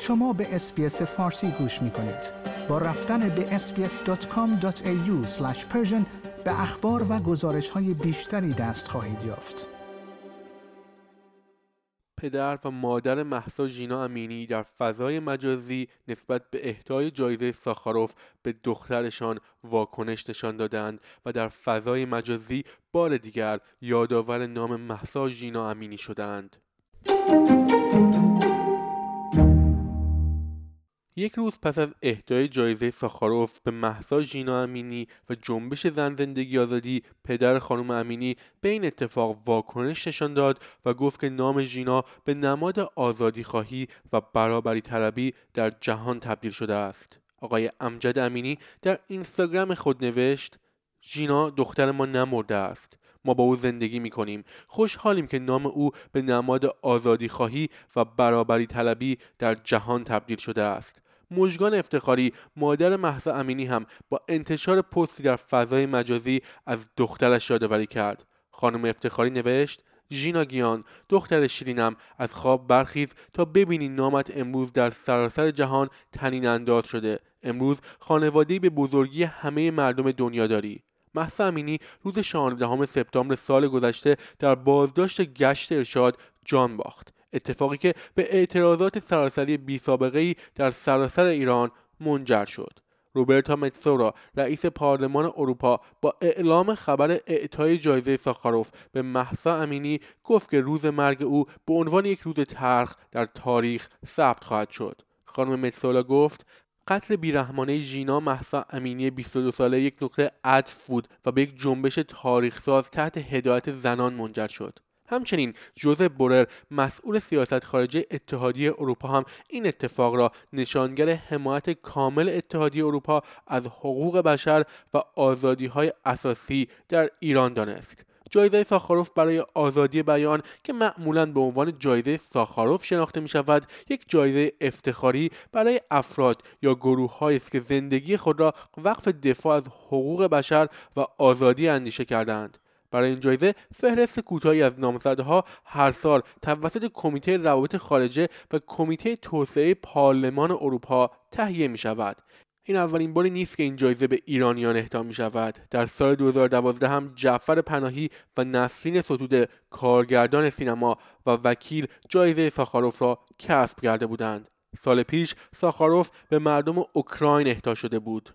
شما به اسپیس فارسی گوش می کنید. با رفتن به sbs.com.au به اخبار و گزارش های بیشتری دست خواهید یافت. پدر و مادر محسا ژینا امینی در فضای مجازی نسبت به اهدای جایزه ساخاروف به دخترشان واکنش نشان دادند و در فضای مجازی بار دیگر یادآور نام محسا ژینا امینی شدند. یک روز پس از اهدای جایزه ساخاروف به محسا ژینا امینی و جنبش زن زندگی آزادی پدر خانم امینی به این اتفاق واکنش نشان داد و گفت که نام ژینا به نماد آزادی خواهی و برابری طلبی در جهان تبدیل شده است. آقای امجد امینی در اینستاگرام خود نوشت ژینا دختر ما نمرده است. ما با او زندگی می کنیم خوشحالیم که نام او به نماد آزادی خواهی و برابری طلبی در جهان تبدیل شده است. مژگان افتخاری مادر محض امینی هم با انتشار پستی در فضای مجازی از دخترش یادآوری کرد. خانم افتخاری نوشت ژینا گیان دختر شیرینم از خواب برخیز تا ببینی نامت امروز در سراسر جهان تنین انداز شده. امروز خانوادهای به بزرگی همه مردم دنیا داری. محسا امینی روز 16 سپتامبر سال گذشته در بازداشت گشت ارشاد جان باخت. اتفاقی که به اعتراضات سراسری بی سابقه ای در سراسر ایران منجر شد. روبرتا متسورا رئیس پارلمان اروپا با اعلام خبر اعطای جایزه ساخاروف به محسا امینی گفت که روز مرگ او به عنوان یک روز ترخ در تاریخ ثبت خواهد شد. خانم متسولا گفت قتل بیرحمانه ژینا محسا امینی 22 ساله یک نقطه عطف بود و به یک جنبش تاریخساز تحت هدایت زنان منجر شد. همچنین جوزف بورر مسئول سیاست خارجی اتحادیه اروپا هم این اتفاق را نشانگر حمایت کامل اتحادیه اروپا از حقوق بشر و آزادی های اساسی در ایران دانست. جایزه ساخاروف برای آزادی بیان که معمولا به عنوان جایزه ساخاروف شناخته می شود یک جایزه افتخاری برای افراد یا گروه است که زندگی خود را وقف دفاع از حقوق بشر و آزادی اندیشه کردند برای این جایزه فهرست کوتاهی از نامزدها هر سال توسط کمیته روابط خارجه و کمیته توسعه پارلمان اروپا تهیه می شود این اولین باری نیست که این جایزه به ایرانیان اهدا می شود در سال 2012 هم جعفر پناهی و نسرین ستوده کارگردان سینما و وکیل جایزه ساخاروف را کسب کرده بودند. سال پیش ساخاروف به مردم اوکراین اهدا شده بود.